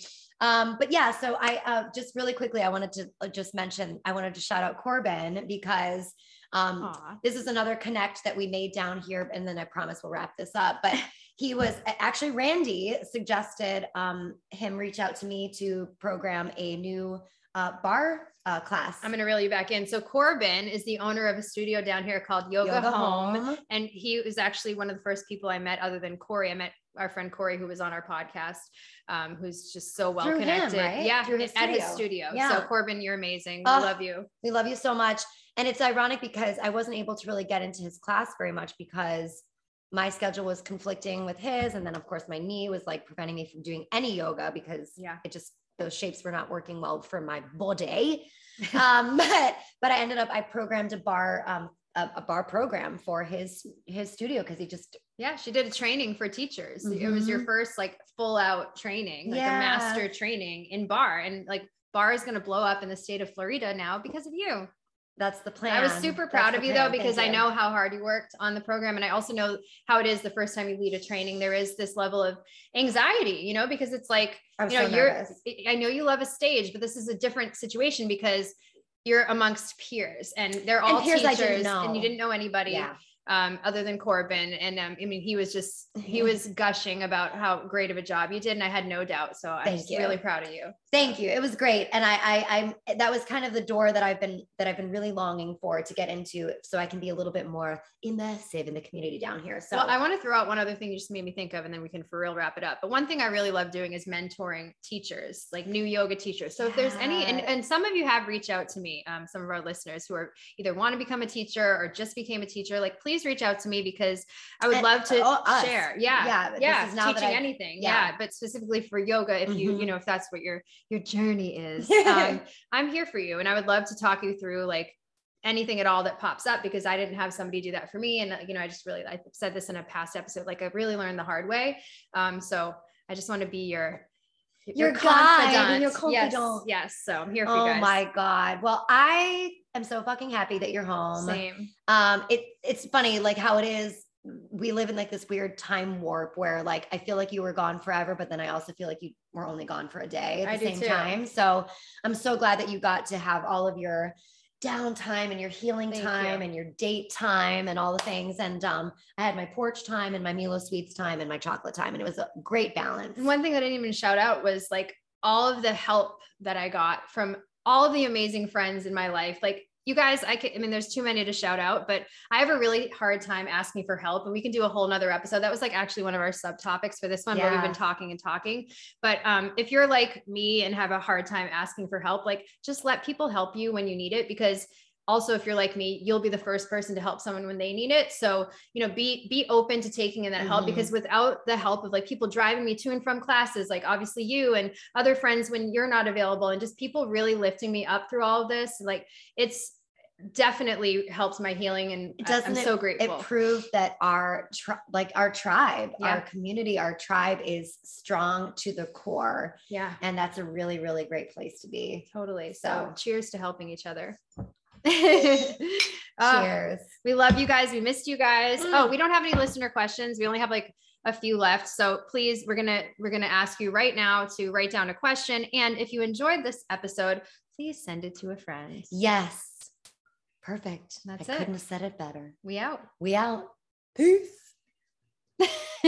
Um, but yeah, so I uh, just really quickly, I wanted to uh, just mention, I wanted to shout out Corbin because um, this is another connect that we made down here. And then I promise we'll wrap this up. But he was actually, Randy suggested um, him reach out to me to program a new uh, bar uh, class. I'm going to reel you back in. So Corbin is the owner of a studio down here called Yoga, Home. And he was actually one of the first people I met other than Corey. I met our friend Corey, who was on our podcast, um, who's just so well Through him, connected. right? Yeah, his at his studio. studio. Yeah. So Corbin, you're amazing. We Oh, love you. We love you so much. And it's ironic because I wasn't able to really get into his class very much because my schedule was conflicting with his. And then, of course, my knee was like preventing me from doing any yoga because Yeah. it just, those shapes were not working well for my body. um, but, but I ended up, I programmed a bar, um, a, a bar program for his, his studio because he just, Yeah, she did a training for teachers. It was your Mhm. first like full out training, like Yeah. a master training in bar. And like bar is going to blow up in the state of Florida now because of you. That's the plan. I was super proud the of you plan. though, because Thank I you. know how hard you worked on the program. And I also know how it is the first time you lead a training, there is this level of anxiety, you know, because it's like, I'm you know, so you're, nervous. I know you love a stage, but this is a different situation because you're amongst peers and they're all peers teachers and you didn't know anybody Yeah. Um, other than Corbin. And um, I mean, he was just, he was gushing about how great of a job you did. And I had no doubt. So I'm Thank just you. really proud of you. Thank you. It was great. And I, I, I'm, that was kind of the door that I've been, that I've been really longing for to get into so I can be a little bit more immersive in the community down here. So well, I want to throw out one other thing you just made me think of, and then we can for real wrap it up. But one thing I really love doing is mentoring teachers, like new yoga teachers. So if there's any, and, and some of you have reached out to me, um, some of our listeners who are either want to become a teacher or just became a teacher, like please reach out to me because I would And- love to oh, us. share. Yeah. Yeah, but this Yeah. is Teaching I've- anything. yeah. Yeah. But specifically for yoga, if you, Mhm. you know, if that's what your, your journey is, um, I'm here for you. And I would love to talk you through like anything at all that pops up because I didn't have somebody do that for me. And, you know, I just really, I said this in a past episode, like I really learned the hard way. Um, so I just want to be your, Your guide and your Yes, confidant. Yes. So I'm here for you oh my God. Well, I am so fucking happy that you're home. Same. um it it's funny like how it is we live in like this weird time warp where like I feel like you were gone forever, but then I also feel like you were only gone for a day at I the same too. time. So I'm so glad that you got to have all of your downtime and your healing Thank time you. and your date time and all the things. And um, I had my porch time and my Milo Sweets time and my chocolate time, and it was a great balance. One thing that I didn't even shout out was like all of the help that I got from all of the amazing friends in my life. Like you guys, I can, I mean, there's too many to shout out, but I have a really hard time asking for help. And we can do a whole nother episode. That was like actually one of our subtopics for this one where we've been talking and talking. But um, if you're like me and have a hard time asking for help, like just let people help you when you need it because also if you're like me you'll be the first person to help someone when they need it. So you know be be open to taking in that help Mhm. because without the help of like people driving me to and from classes like obviously you and other friends when you're not available and just people really lifting me up through all of this like it's definitely helps my healing and Doesn't i'm it- so it proved that our tri- like our tribe Yeah. our community our tribe is strong to the core. Yeah. And that's a really really great place to be. Totally. So, So- cheers to helping each other Uh, cheers We love you guys. We missed you guys. Mm. Oh, we don't have any listener questions. We only have like a few left. So please, we're gonna we're gonna ask you right now to write down a question. And if you enjoyed this episode, please send it to a friend. yes perfect That's i it. couldn't have said it better We out. we out peace